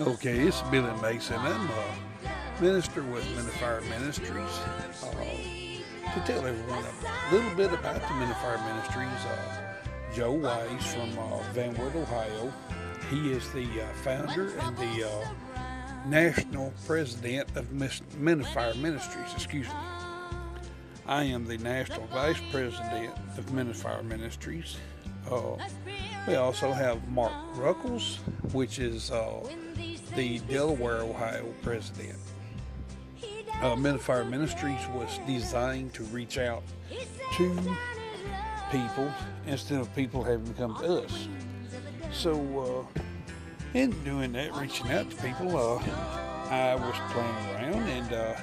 Okay, it's Billy Mason. I'm a minister with Fire Ministries. Uh, to tell everyone a little bit about the Fire Ministries, uh, Joe Wise from uh, Van Wert, Ohio. He is the uh, founder and the uh, national president of Fire Ministries. Excuse me. I am the national vice president of Fire Ministries. Uh, we also have Mark Ruckles, which is uh, the Delaware, Ohio president. Uh, Fire Ministries was designed to reach out to people instead of people having to come to us. So, uh, in doing that, reaching out to people, uh, I was playing around and uh,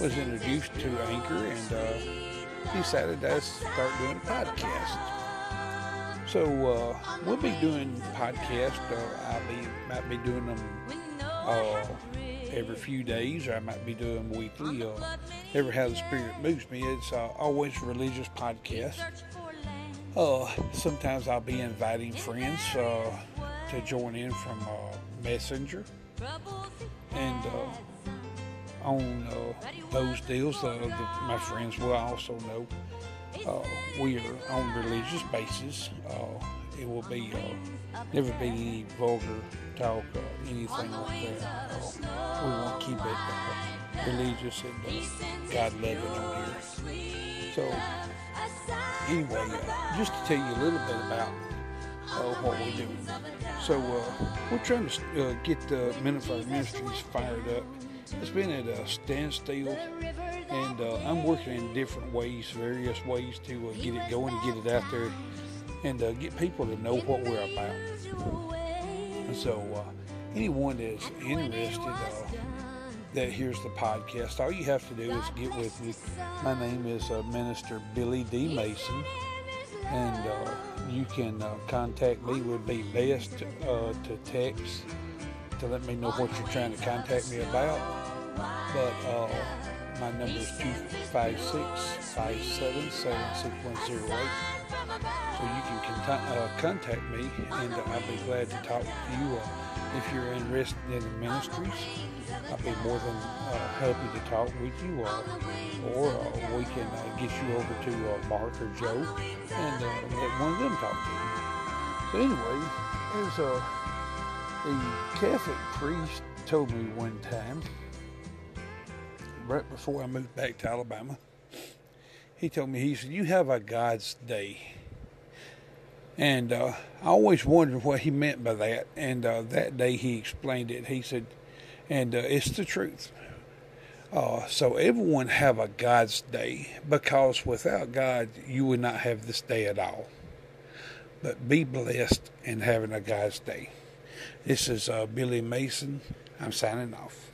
was introduced to Anchor and uh, decided to start doing a podcast. So uh, we'll be doing podcasts. Uh, I'll be might be doing them uh, every few days, or I might be doing weekly. Uh, ever how the Spirit moves me. It's uh, always religious podcast. Uh, sometimes I'll be inviting friends uh, to join in from Messenger, and uh, on those deals, the, my friends will also know uh, we are on religious basis. Uh, it will be uh, never be any vulgar talk or anything like that. Uh, we to keep it uh, religious and God loving on here. So anyway, just to tell you a little bit about what we're doing. So we're trying to get the Minute Ministries fired up. It's been at a standstill and uh, I'm working in different ways, various ways to uh, get it going, get it out there, and uh, get people to know what we're about. And so, uh, anyone that's interested uh, that hears the podcast, all you have to do is get with me. My name is uh, Minister Billy D. Mason, and you can contact me. Would be best to text to let me know what you're trying to contact me about. But my number is 256 577 6108. So you can contact, uh, contact me and uh, I'll be glad to talk to you. Uh, if you're interested in the ministries, I'll be more than uh, happy to talk with you. Uh, or uh, we can get you over to Mark or Joe and let one of them talk to you. So anyway, as a the Catholic priest told me one time, right before I moved back to Alabama. He told me, he said, You have a God's day. And uh, I always wondered what he meant by that. And uh, that day he explained it. He said, and uh, it's the truth. Uh, so everyone have a God's day because without God, you would not have this day at all. But be blessed in having a God's day. This is uh, Billy Mason. I'm signing off.